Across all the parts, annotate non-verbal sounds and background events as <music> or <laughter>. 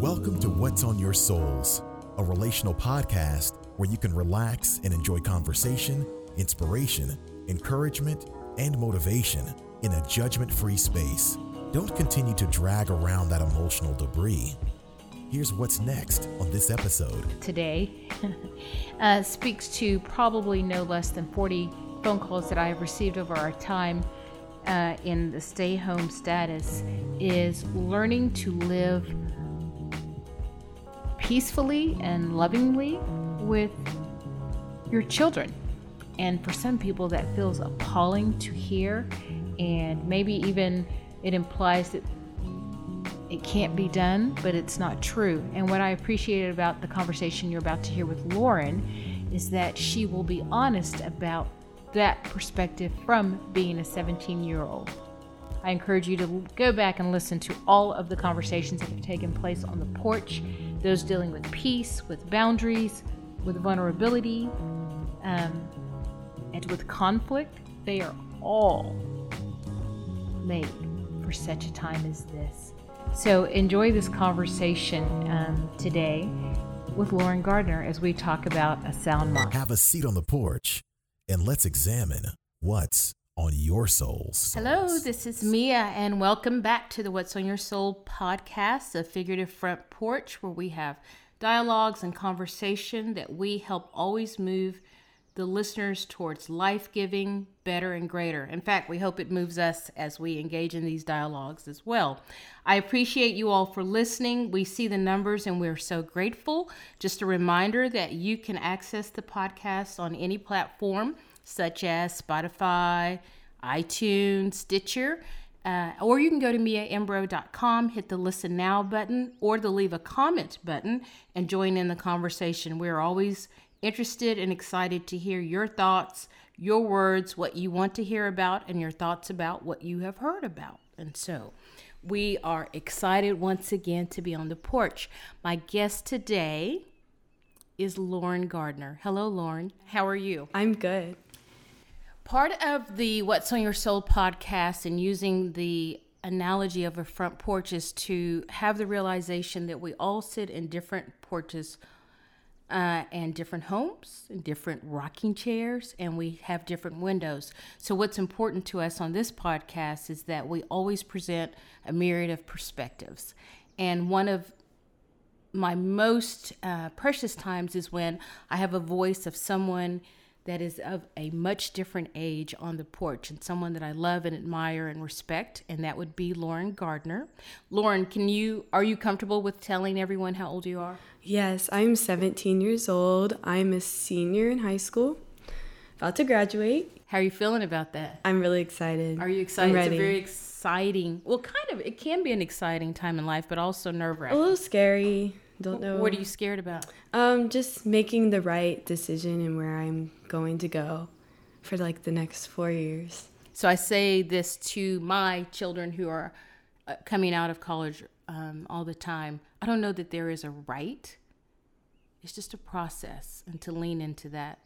Welcome to What's on Your Souls, a relational podcast where you can relax and enjoy conversation, inspiration, encouragement, and motivation in a judgment free space. Don't continue to drag around that emotional debris. Here's what's next on this episode. today <laughs> uh, speaks to probably no less than 40 phone calls that I have received over our time uh, in the stay home status is learning to live peacefully and lovingly with your children. And for some people, that feels appalling to hear, and maybe even it implies that it can't be done, but it's not true. And what I appreciated about the conversation you're about to hear with Lauren is that she will be honest about that perspective from being a 17 year old. I encourage you to go back and listen to all of the conversations that have taken place on the porch, those dealing with peace, with boundaries, with vulnerability, um, and with conflict. They are all made for such a time as this. So enjoy this conversation um, today with Lauren Gardner as we talk about a sound mind. Have a seat on the porch and let's examine what's on your souls. Hello, this is Mia, and welcome back to the What's on Your Soul podcast, a figurative front porch where we have dialogues and conversation that we help always move the listeners towards life giving, better, and greater. In fact, we hope it moves us as we engage in these dialogues as well. I appreciate you all for listening. We see the numbers and we're so grateful. Just a reminder that you can access the podcast on any platform such as Spotify, iTunes, Stitcher. Uh, or you can go to miaimbro.com, hit the listen now button, or the leave a comment button and join in the conversation. We're always interested and excited to hear your thoughts, your words, what you want to hear about, and your thoughts about what you have heard about. And so we are excited once again to be on the porch. My guest today is Lauren Gardner. Hello, Lauren. How are you? I'm good. Part of the What's on Your Soul podcast and using the analogy of a front porch is to have the realization that we all sit in different porches uh, and different homes and different rocking chairs, and we have different windows. So, what's important to us on this podcast is that we always present a myriad of perspectives. And one of my most uh, precious times is when I have a voice of someone that is of a much different age on the porch and someone that I love and admire and respect and that would be Lauren Gardner. Lauren, can you are you comfortable with telling everyone how old you are? Yes, I'm 17 years old. I'm a senior in high school, about to graduate. How are you feeling about that? I'm really excited. Are you excited? It's a very exciting. Well, kind of. It can be an exciting time in life, but also nerve wracking. a little scary. Don't know. What are you scared about? Um, just making the right decision and where I'm going to go for like the next four years. So I say this to my children who are uh, coming out of college um, all the time. I don't know that there is a right. It's just a process, and to lean into that,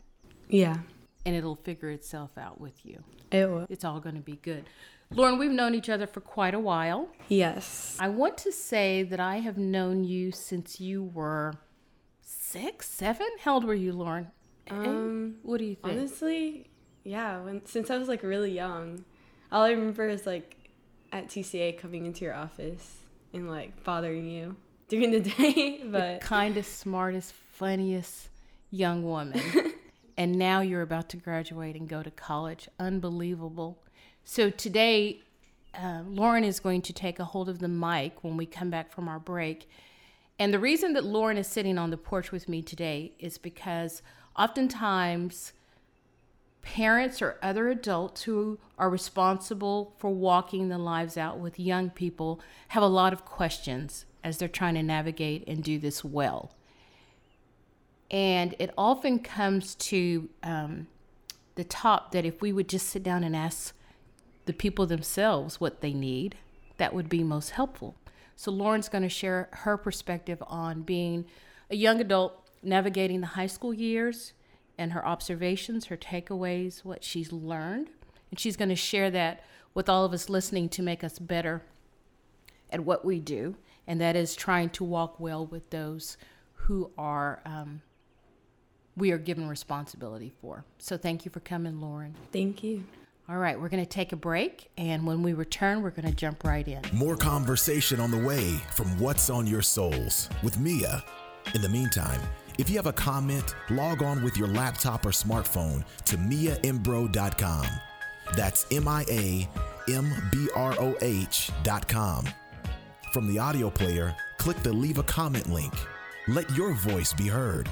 Yeah, and it'll figure itself out with you. it will. It's all going to be good. Lauren, we've known each other for quite a while. Yes. I want to say that I have known you since you were six, seven. How old were you, Lauren? Um, what do you think? Honestly, yeah. When since I was like really young, all I remember is like at TCA coming into your office and like bothering you during the <laughs> day. But kindest, smartest, funniest young woman. <laughs> and now you're about to graduate and go to college. Unbelievable. So today, uh, Lauren is going to take a hold of the mic when we come back from our break. And the reason that Lauren is sitting on the porch with me today is because oftentimes parents or other adults who are responsible for walking the lives out with young people have a lot of questions as they're trying to navigate and do this well. And it often comes to um, the top that if we would just sit down and ask the people themselves what they need, that would be most helpful. So, Lauren's going to share her perspective on being a young adult navigating the high school years and her observations, her takeaways, what she's learned. And she's going to share that with all of us listening to make us better at what we do, and that is trying to walk well with those who are um, we are given responsibility for. So thank you for coming, Lauren. Thank you. All right, we're going to take a break, and when we return, we're going to jump right in. More conversation on the way from What's on Your Souls with Mia. In the meantime, if you have a comment, log on with your laptop or smartphone to miaimbro.com. That's M I A M B R O H.com. From the audio player, click the leave a comment link. Let your voice be heard.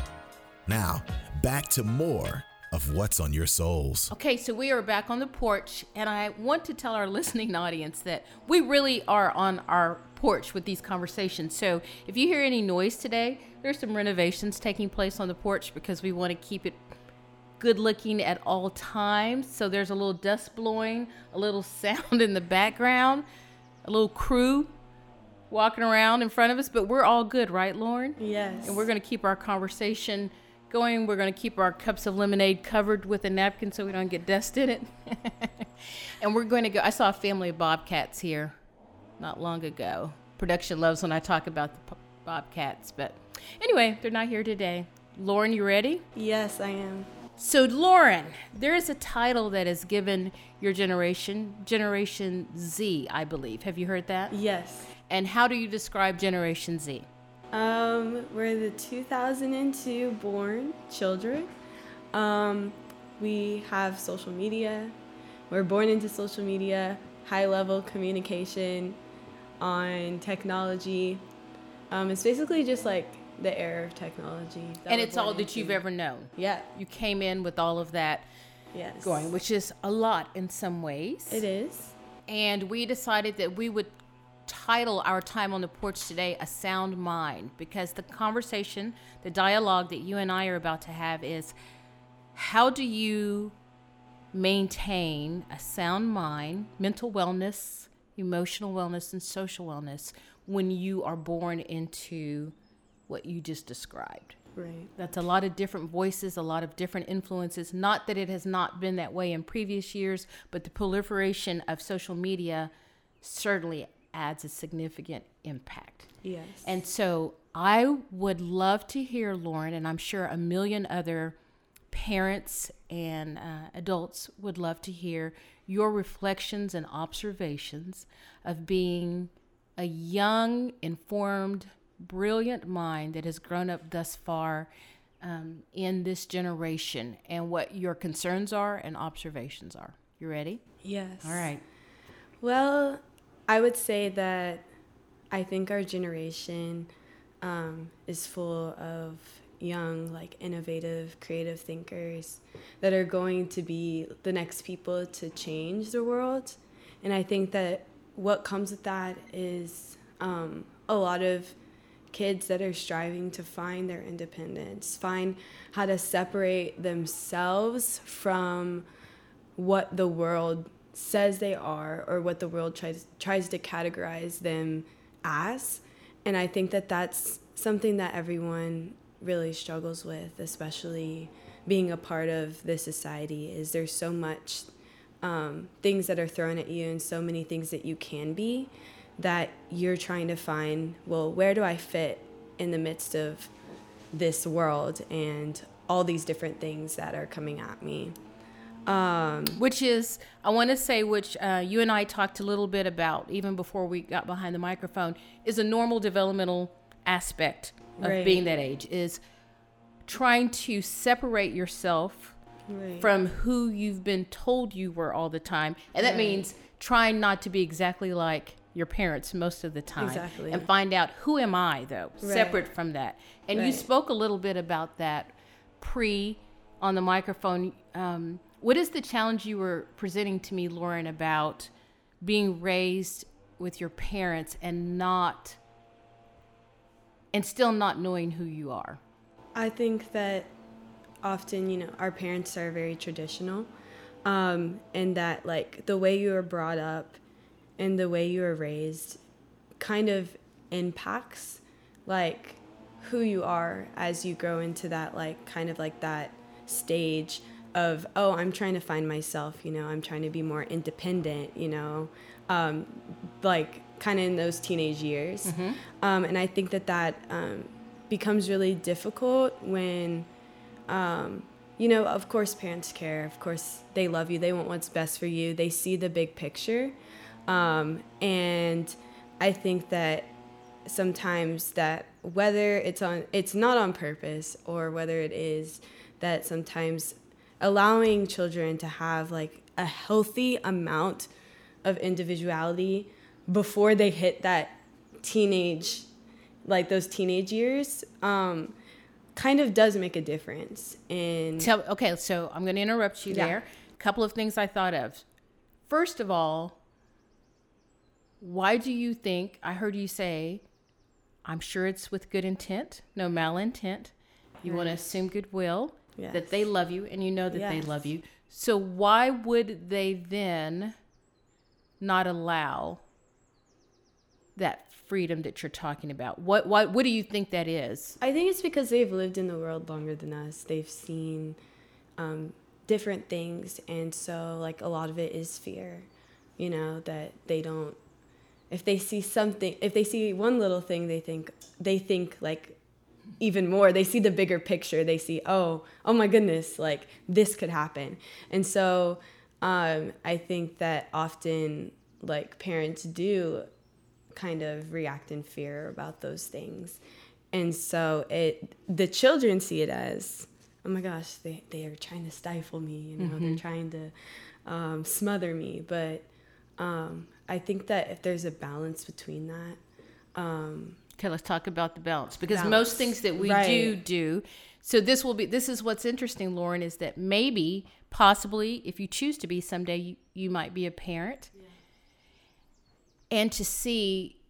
Now, back to more of what's on your souls. Okay, so we are back on the porch, and I want to tell our <laughs> listening audience that we really are on our porch with these conversations. So if you hear any noise today, there's some renovations taking place on the porch because we want to keep it good looking at all times. So there's a little dust blowing, a little <laughs> sound in the background, a little crew walking around in front of us, but we're all good, right, Lauren? Yes. And we're going to keep our conversation going. We're going to keep our cups of lemonade covered with a napkin so we don't get dust in it. <laughs> and we're going to go. I saw a family of bobcats here not long ago. Production loves when I talk about the bobcats, but anyway, they're not here today. Lauren, you ready? Yes, I am. So, Lauren, there is a title that is given your generation, Generation Z, I believe. Have you heard that? Yes. And how do you describe Generation Z? Um, we're the 2002 born children. Um, we have social media. We're born into social media, high level communication on technology. Um, it's basically just like the era of technology. And it's all that you've ever known. Yeah. You came in with all of that yes. going, which is a lot in some ways. It is. And we decided that we would title our time on the porch today A Sound Mind because the conversation, the dialogue that you and I are about to have is how do you maintain a sound mind, mental wellness, emotional wellness, and social wellness when you are born into what you just described? Right. That's a lot of different voices, a lot of different influences. Not that it has not been that way in previous years, but the proliferation of social media certainly adds a significant impact. Yes. And so I would love to hear, Lauren, and I'm sure a million other parents and uh, adults would love to hear your reflections and observations of being a young, informed, brilliant mind that has grown up thus far um, in this generation and what your concerns are and observations are. You ready? Yes. All right. Well, I would say that I think our generation um, is full of young, like innovative, creative thinkers that are going to be the next people to change the world. And I think that what comes with that is um, a lot of kids that are striving to find their independence, find how to separate themselves from what the world says they are or what the world tries tries to categorize them as. And i think that that's something that everyone really struggles with especially being a part of this society is there's so much um, things that are thrown at you and so many things that you can be that you're trying to find well where do i fit in the midst of this world and all these different things that are coming at me um, which is, I want to say, which uh, you and I talked a little bit about even before we got behind the microphone, is a normal developmental aspect of right. being that age is trying to separate yourself right. from who you've been told you were all the time, and that right. means trying not to be exactly like your parents most of the time exactly. and find out who am I though separate from that. And you spoke a little bit about that pre on the microphone. Um, what is the challenge you were presenting to me, Lauren, about being raised with your parents and not, and still not knowing who you are? I think that often, you know, our parents are very traditional, um, and that, like, the way you were brought up and the way you were raised kind of impacts, like, who you are as you grow into that, like, kind of like that stage of oh i'm trying to find myself you know i'm trying to be more independent you know um, like kind of in those teenage years. Mm-hmm. Um, and I think that that um, becomes really difficult when, um, you know, of course, parents care. Of course, they love you. They want what's best for you. They see the big picture. Um, and I think that sometimes that whether it's on it's not on purpose or whether it is that sometimes allowing children to have like a healthy amount of individuality before they hit that teenage like those teenage years um, kind of does make a difference in Tell, okay, so I'm going to interrupt you Yeah. there. A couple of things I thought of. First of all, why do you think I heard you say, I'm sure it's with good intent, no malintent. You want to assume goodwill, that they love you, and you know that they love you. So why would they then not allow that freedom that you're talking about? What what what do you think that is? I think it's because they've lived in the world longer than us. They've seen um, different things, and so like a lot of it is fear. You know that they don't. If they see something, if they see one little thing, they think they think like even more. They see the bigger picture. They see, oh, oh my goodness, like this could happen. And so um, I think that often like parents do kind of react in fear about those things. And so it the children see it as, oh my gosh, they, they are trying to stifle me, you know, they're trying to um, smother me. But um, I think that if there's a balance between that, um, Okay, let's talk about the balance because Balance. most things that we do Right. do. So this will be this is what's interesting, Lauren, is that maybe possibly if you choose to be someday you, you might be a parent. And to see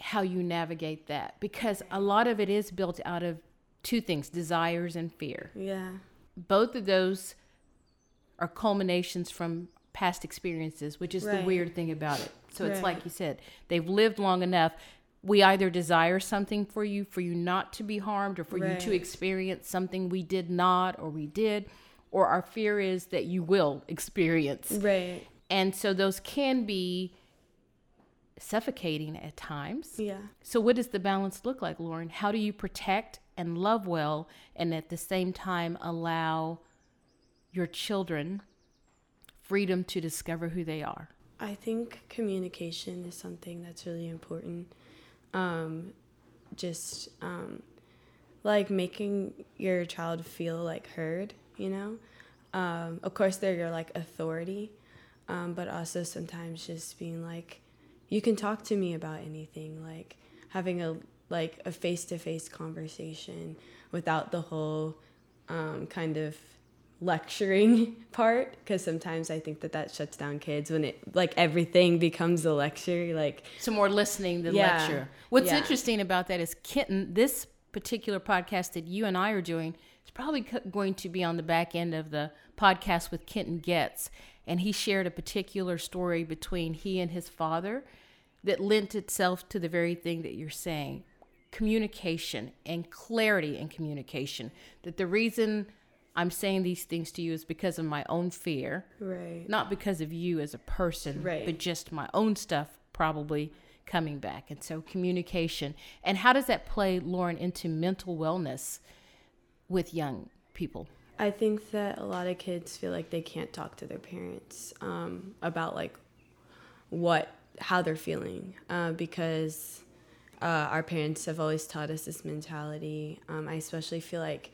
how you navigate that because a lot of it is built out of two things, desires and fear. yeah, Both of those are culminations from past experiences, which is the weird thing about it. So it's like you said, they've lived long enough. We either desire something for you, for you not to be harmed, or for you to experience something we did not or we did, or our fear is that you will experience. right, And so those can be suffocating at times. yeah. So, what does the balance look like, Lauren? How do you protect and love well and at the same time allow your children freedom to discover who they are? I think communication is something that's really important. Um, just um, like making your child feel like heard, you know. Um, of course, they're your like authority, um, but also sometimes just being like, you can talk to me about anything, like having a like a face to face conversation without the whole um, kind of lecturing <laughs> part because sometimes i think that that shuts down kids when it like everything becomes a lecture like So, more listening than Yeah. lecture. What's Yeah. interesting about that is Kitten, this particular podcast that you and I are doing is probably going to be on the back end of the podcast with Kenton Getz. And he shared a particular story between he and his father that lent itself to the very thing that you're saying communication and clarity in communication. That the reason I'm saying these things to you is because of my own fear right not because of you as a person, Right. but just my own stuff probably coming back. And so communication. And how does that play, Lauren, into mental wellness with young people? I think that a lot of kids feel like they can't talk to their parents um, about like what how they're feeling uh, because uh, our parents have always taught us this mentality. Um, I especially feel like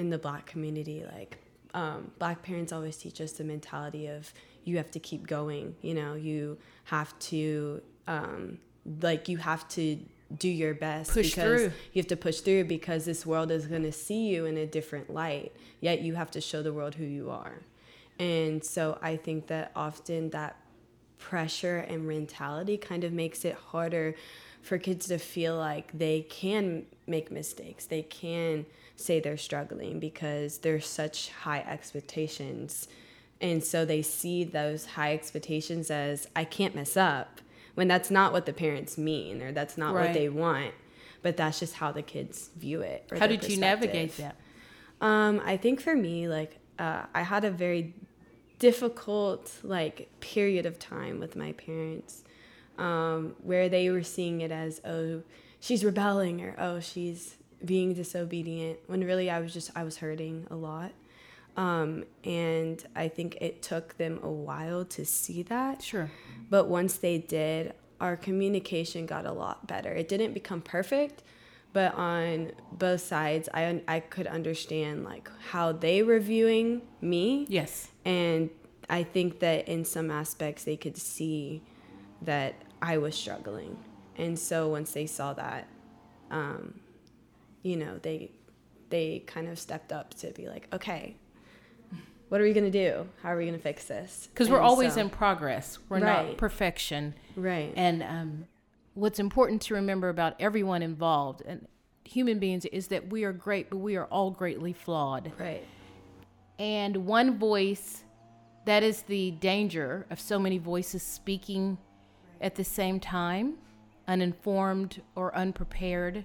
in the black community, like um, black parents always teach us the mentality of you have to keep going. You know, you have to um, like you have to do your best Push because through. you have to push through because this world is going to see you in a different light yet you have to show the world who you are and so i think that often that pressure and mentality kind of makes it harder for kids to feel like they can make mistakes they can say they're struggling because there's such high expectations and so they see those high expectations as i can't mess up when that's not what the parents mean or that's not Right. what they want but that's just how the kids view it How did you navigate that? Um, I think for me, like, uh, I had a very difficult like period of time with my parents. Um, where they were seeing it as, oh, she's rebelling or oh, she's being disobedient. When really I was just, I was hurting a lot. Um, and I think it took them a while to see that. Sure. But once they did, our communication got a lot better. It didn't become perfect, but on both sides, I I could understand like how they were viewing me. Yes. And I think that in some aspects they could see that I was struggling. And so once they saw that, um, you know, they they kind of stepped up to be like, okay, what are we gonna do? How are we gonna fix this? Because we're always so- in progress. We're Right. not perfection. right. And um, what's important to remember about everyone involved and human beings is that we are great, but we are all greatly flawed. right. And one voice, that is the danger of so many voices speaking at the same time, uninformed or unprepared,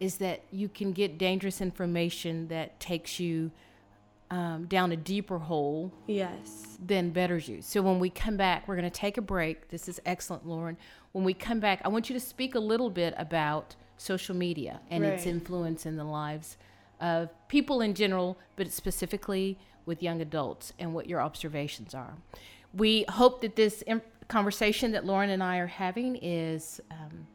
is that you can get dangerous information that takes you um, down a deeper hole Yes. then betters you. So when we come back, we're going to take a break. This is excellent, Lauren. When we come back, I want you to speak a little bit about social media and its influence in the lives of people in general, but specifically with young adults and what your observations are. We hope that this conversation that Lauren and I are having is um,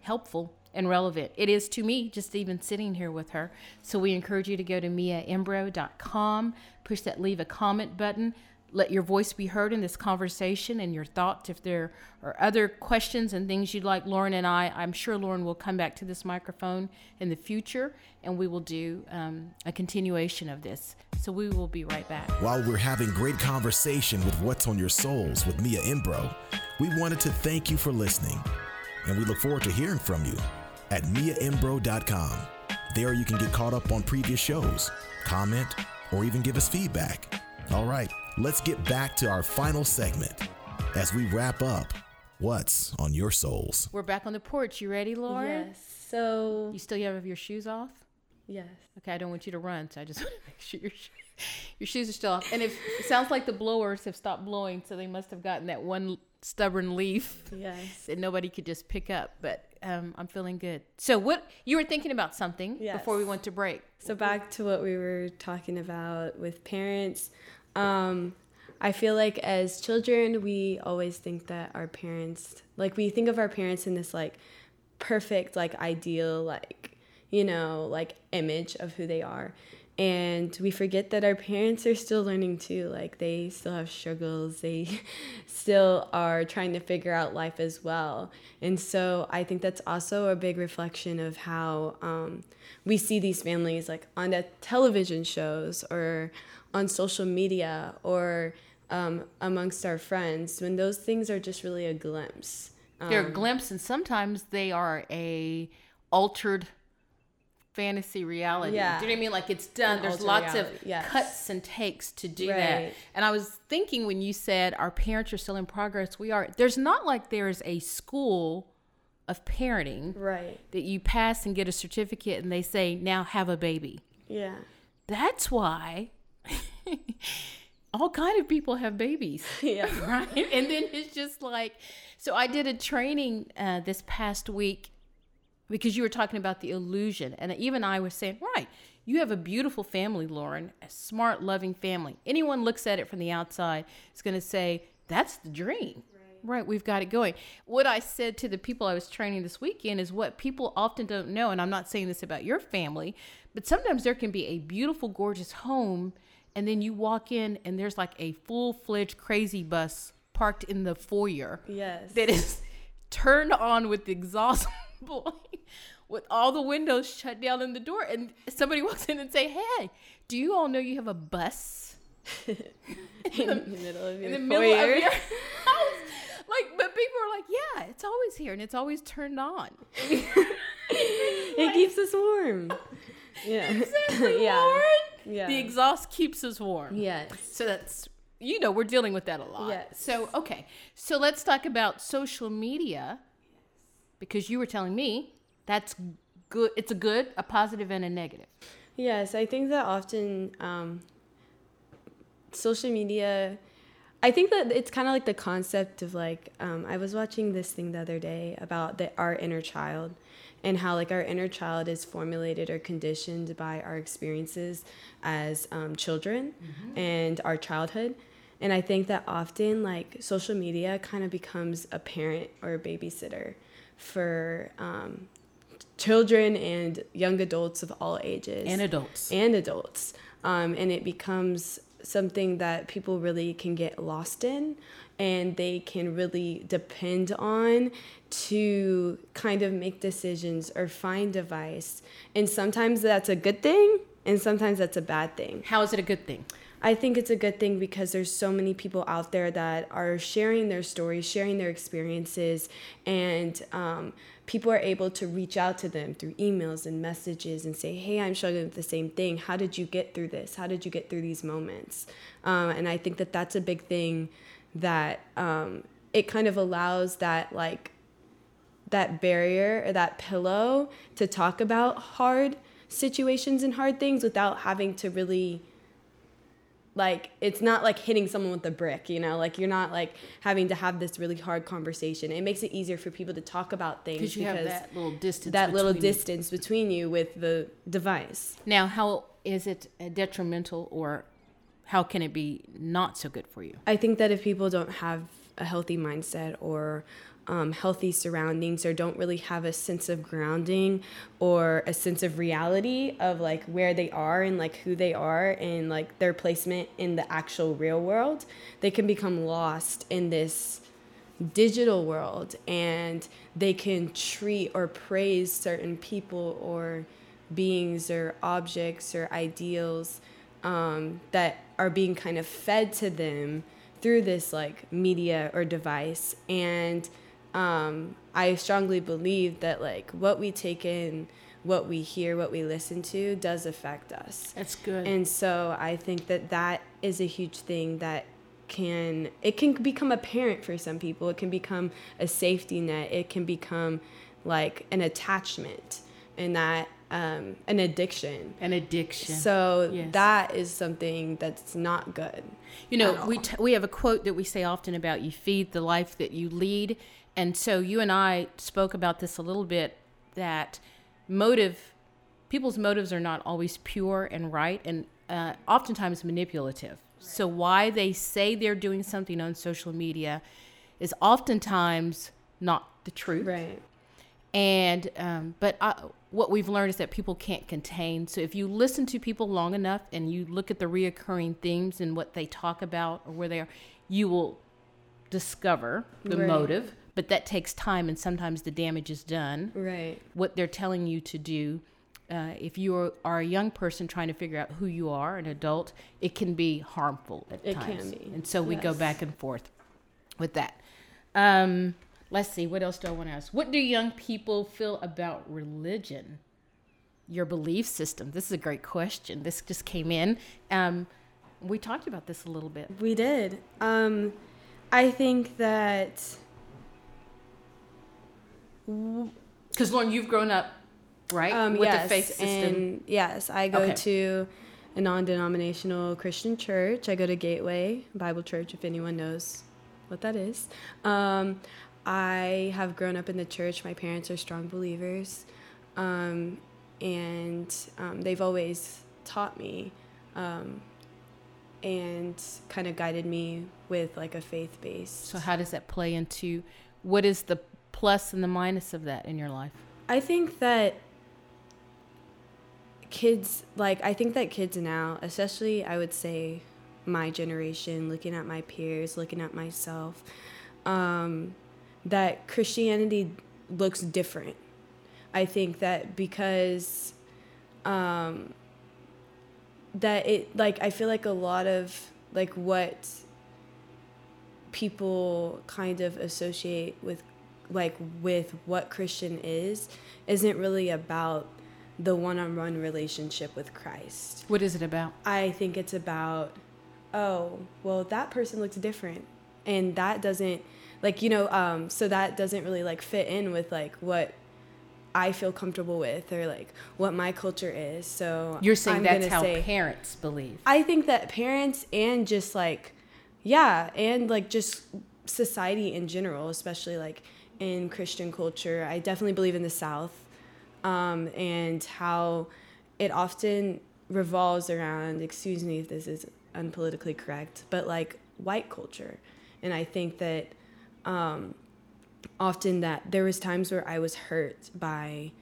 helpful and relevant. It is to me, just even sitting here with her. So we encourage you to go to miaimbro.com, push that leave a comment button, let your voice be heard in this conversation and your thoughts. If there are other questions and things you'd like Lauren and I, I'm sure Lauren will come back to this microphone in the future and we will do um, a continuation of this. So we will be right back. While we're having great conversation with What's on Your Souls with Mia Imbro, we wanted to thank you for listening. And we look forward to hearing from you at miaimbro.com. There you can get caught up on previous shows, comment, or even give us feedback. All right, let's get back to our final segment as we wrap up What's on Your Souls. We're back on the porch. You ready, Lauren? Yes. So You still have your shoes off? yes. Okay, I don't want you to run, so I just <laughs> want to make sure your sho- your shoes are still off. And if it sounds like the blowers have stopped blowing, so they must have gotten that one stubborn leaf Yes. that nobody could just pick up. But um, I'm feeling good. So what you were thinking about something before we went to break? So back to what we were talking about with parents. Um, I feel like as children, we always think that our parents, like we think of our parents in this like perfect, like ideal, like you know, like image of who they are. And we forget that our parents are still learning too. Like they still have struggles. They <laughs> still are trying to figure out life as well. And so I think that's also a big reflection of how um, we see these families like on the television shows or on social media or um, amongst our friends when those things are just really a glimpse. They're a glimpse, and sometimes they are a altered fantasy reality. Yeah. Do you know what I mean? Like it's done. An There's lots reality, of yes. cuts and takes to do that. And I was thinking when you said our parents are still in progress, we are. There's not like there's a school of parenting Right. that you pass and get a certificate and they say now have a baby. Yeah. That's why <laughs> all kind of people have babies <laughs> Yeah. <laughs> right? And then it's just like, so I did a training uh, this past week because you were talking about the illusion, and even I was saying, right, you have a beautiful family, Lauren, a smart, loving family. Anyone looks at it from the outside is going to say that's the dream. Right, we've got it going. What I said to the people I was training this weekend is what people often don't know, and I'm not saying this about your family, but sometimes there can be a beautiful, gorgeous home, and then you walk in and there's like a full fledged crazy bus parked in the foyer Yes. that is turned on with the exhaust <laughs> blowing, with all the windows shut down and the door, and somebody walks in and say, "Hey, do you all know you have a bus <laughs> in the middle of your in the middle foyer. of your house?" Like, but people are like, "Yeah, it's always here and it's always turned on." <laughs> it keeps us warm. Yeah. yeah. Lauren? Yeah. The exhaust keeps us warm. Yes. So that's you know we're dealing with that a lot. Yes. So okay, so let's talk about social media because you were telling me that's good. It's a good, a positive, and a negative. Yes, I think that often um, social media, I think that it's kind of like the concept of like um, I was watching this thing the other day about the our inner child and how like our inner child is formulated or conditioned by our experiences as um, children mm-hmm. and our childhood. And i think that often like social media kind of becomes a parent or a babysitter for um, children and young adults of all ages. And adults. And adults. Um, and it becomes something that people really can get lost in and they can really depend on to kind of make decisions or find advice. And sometimes that's a good thing and sometimes that's a bad thing. How is it a good thing? I think it's a good thing because there's so many people out there that are sharing their stories, sharing their experiences, and um, people are able to reach out to them through emails and messages and say, Hey, I'm struggling with the same thing. How did you get through this? How did you get through these moments? Um, and I think that that's a big thing that um, it kind of allows that, like, that barrier or that pillow to talk about hard situations and hard things without having to really like it's not like hitting someone with a brick you know? Like you're not like having to have this really hard conversation. It makes it easier for people to talk about things you because have that little distance that little distance between you with the device. Now how is it detrimental or how can it be not so good for you? I think that if people don't have a healthy mindset or um, healthy surroundings or don't really have a sense of grounding or a sense of reality of like where they are and like who they are and like their placement in the actual real world, they can become lost in this digital world and they can treat or praise certain people or beings or objects or ideals um, that are being kind of fed to them through this like media or device and um, I strongly believe that like what we take in, what we hear, what we listen to does affect us. That's good. And so I think that that is a huge thing that can it can become apparent for some people. It can become a safety net. It can become like an attachment, and that um, an addiction. An addiction. So yes. that is something that's not good. You know, we t- we have a quote that we say often about you feed the life that you lead, and so you and I spoke about this a little bit that motive, people's motives are not always pure and right, and uh, oftentimes manipulative. So why they say they're doing something on social media is oftentimes not the truth. Right. And um, but I, what we've learned is that people can't contain. So if you listen to people long enough and you look at the reoccurring themes and what they talk about or where they are, you will discover the right. motive but that takes time and sometimes the damage is done. Right. What they're telling you to do. Uh, if you are, a young person trying to figure out who you are, an adult, it can be harmful at it times. It can be. And so we yes. go back and forth with that. Um, let's see, what else do I want to ask? What do young people feel about religion? Your belief system. This is a great question. This just came in. Um, we talked about this a little bit. We did. Um, I think that because Lauren, you've grown up, right, um, with yes, the faith system. And yes, I go okay. to a non-denominational Christian church. I go to Gateway Bible Church, if anyone knows what that is. Um, I have grown up in the church. My parents are strong believers, um, and um, they've always taught me um, and kind of guided me with like a faith base. So how does that play into what is the plus and the minus of that in your life? I think that kids, like, I think that kids now, especially I would say my generation, looking at my peers, looking at myself, um, that Christianity looks different. I think that because um, that it like I feel like a lot of like what people kind of associate with like with what Christian is isn't really about the one-on-one relationship with Christ. What is it about? I think it's about oh, well that person looks different and that doesn't like you know um so that doesn't really like fit in with like what I feel comfortable with or like what my culture is. So You're saying I'm that's how say, parents believe. I think that parents and just like yeah, and like just society in general, especially like in Christian culture. I definitely believe in the South um, and how it often revolves around, excuse me if this is unpolitically correct, but like white culture. And I think that um, often that there was times where I was hurt by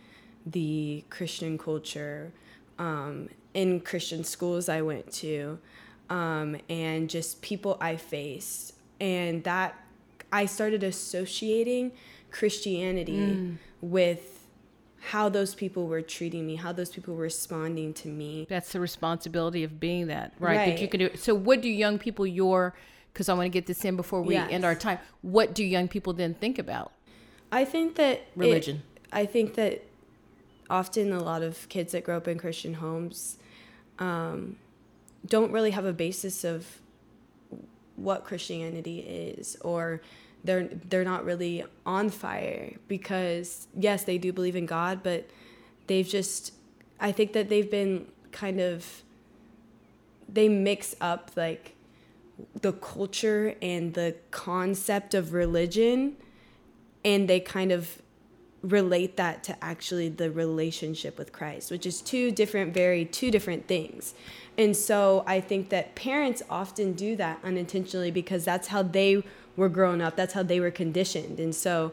the Christian culture um, in Christian schools I went to um, and just people I faced. And that I started associating Christianity mm. with how those people were treating me, how those people were responding to me. That's the responsibility of being that, right? right. That you can do. So, what do young people your because I want to get this in before we yes. end our time. What do young people then think about? I think that religion. It, I think that often a lot of kids that grow up in Christian homes um, don't really have a basis of what Christianity is, or they're they're not really on fire because yes, they do believe in God, but they've just I think that they've been kind of they mix up like the culture and the concept of religion and they kind of relate that to actually the relationship with Christ, which is two different, very two different things. And so I think that parents often do that unintentionally because that's how they were grown up, that's how they were conditioned. And so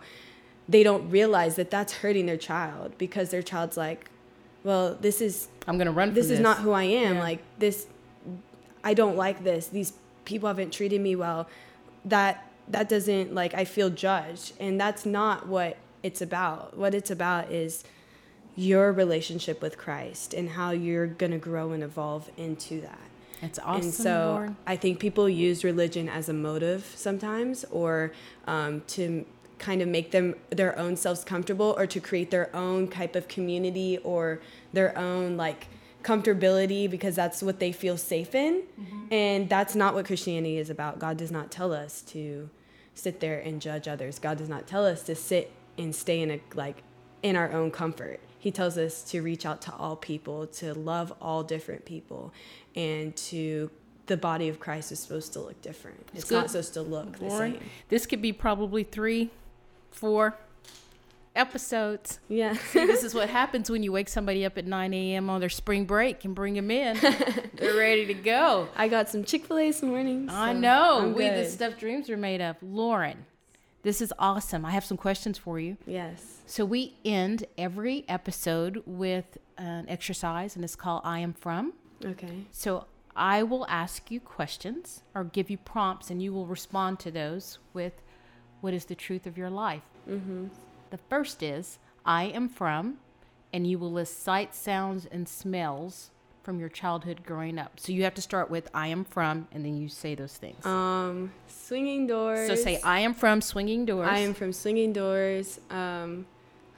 they don't realize that that's hurting their child because their child's like, well, this is I'm going to run this, this is not who I am. Yeah. Like this I don't like this. These people haven't treated me well. That that doesn't like I feel judged and that's not what it's about. What it's about is your relationship with Christ and how you're going to grow and evolve into that. It's awesome. And so Lord. I think people use religion as a motive sometimes or um, to kind of make them their own selves comfortable or to create their own type of community or their own like comfortability because that's what they feel safe in. Mm-hmm. And that's not what Christianity is about. God does not tell us to sit there and judge others. God does not tell us to sit and stay in a like in our own comfort. He tells us to reach out to all people, to love all different people, and to the body of Christ is supposed to look different. It's, it's not supposed to look the same. This could be probably three, four episodes. Yeah. See, this is <laughs> what happens when you wake somebody up at 9 a.m. on their spring break and bring them in. <laughs> They're ready to go. I got some Chick fil A this morning. So I know. I'm we, good. the stuff dreams are made of. Lauren, this is awesome. I have some questions for you. Yes. So we end every episode with an exercise, and it's called I Am From. Okay. So I will ask you questions or give you prompts, and you will respond to those with what is the truth of your life. Mm-hmm. The first is I am from, and you will list sights, sounds, and smells from your childhood growing up. So you have to start with I am from, and then you say those things. Um, swinging doors. So say I am from swinging doors. I am from swinging doors. Um,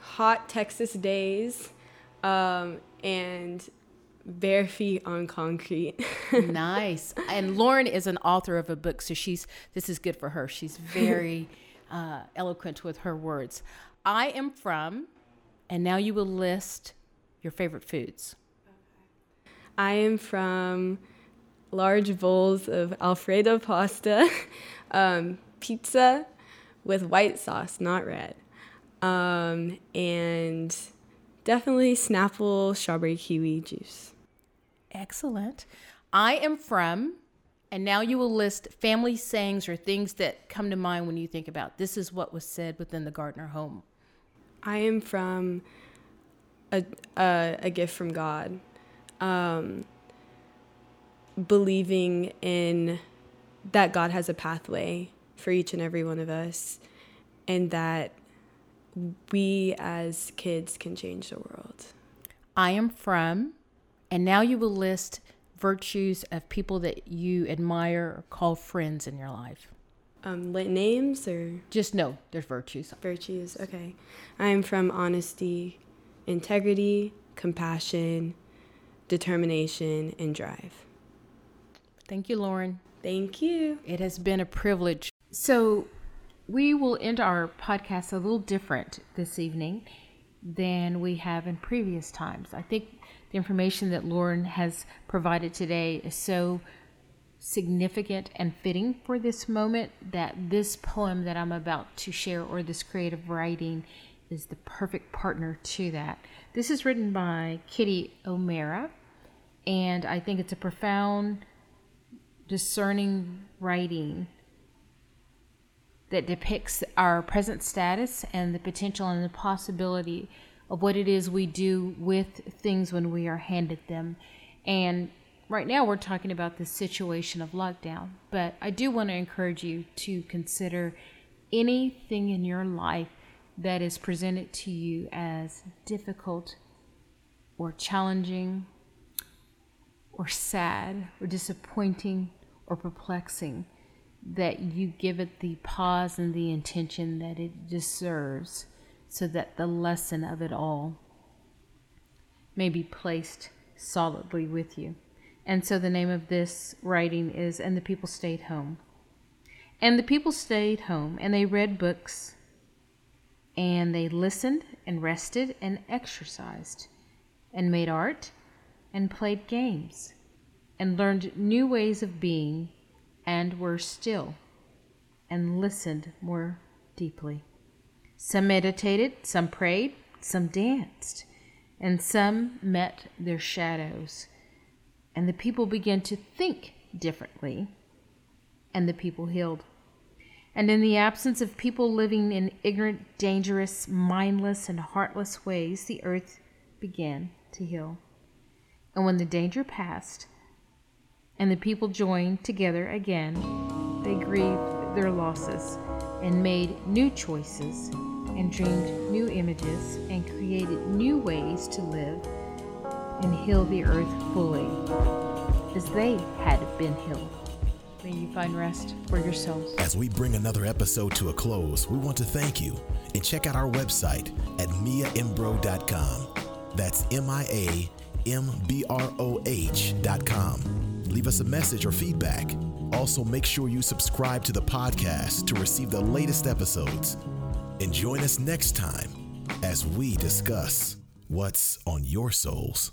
hot Texas days, um, and bare feet on concrete. <laughs> nice. And Lauren is an author of a book, so she's this is good for her. She's very <laughs> uh, eloquent with her words. I am from, and now you will list your favorite foods. I am from large bowls of Alfredo pasta, <laughs> um, pizza with white sauce, not red, um, and definitely Snapple strawberry kiwi juice. Excellent. I am from, and now you will list family sayings or things that come to mind when you think about this is what was said within the Gardner home. I am from a, a, a gift from God. Um, believing in that God has a pathway for each and every one of us, and that we as kids can change the world. I am from, and now you will list virtues of people that you admire or call friends in your life um, names or? Just no there's virtues. Virtues okay. I'm from honesty integrity compassion determination and drive. Thank you lauren. Thank you. It has been a privilege. So we will end our podcast a little different this evening than we have in previous times. I think the information that lauren has provided today is so significant and fitting for this moment that this poem that I'm about to share or this creative writing is the perfect partner to that. This is written by Kitty O'Meara, and I think it's a profound, discerning writing that depicts our present status and the potential and the possibility of what it is we do with things when we are handed them. And right now we're talking about the situation of lockdown, but I do want to encourage you to consider anything in your life that is presented to you as difficult or challenging or sad or disappointing or perplexing that you give it the pause and the intention that it deserves so that the lesson of it all may be placed solidly with you. And so the name of this writing is And the People Stayed Home. And the people stayed home and they read books and they listened and rested and exercised and made art and played games and learned new ways of being and were still and listened more deeply. Some meditated, some prayed, some danced, and some met their shadows. And the people began to think differently, and the people healed. And in the absence of people living in ignorant, dangerous, mindless, and heartless ways, the earth began to heal. And when the danger passed, and the people joined together again. They grieved their losses and made new choices and dreamed new images and created new ways to live and heal the earth fully as they had been healed. May you find rest for your souls. As we bring another episode to a close, we want to thank you and check out our website at miaimbro.com. That's M I A M B R O H.com leave us a message or feedback. Also, make sure you subscribe to the podcast to receive the latest episodes. And join us next time as we discuss what's on your souls.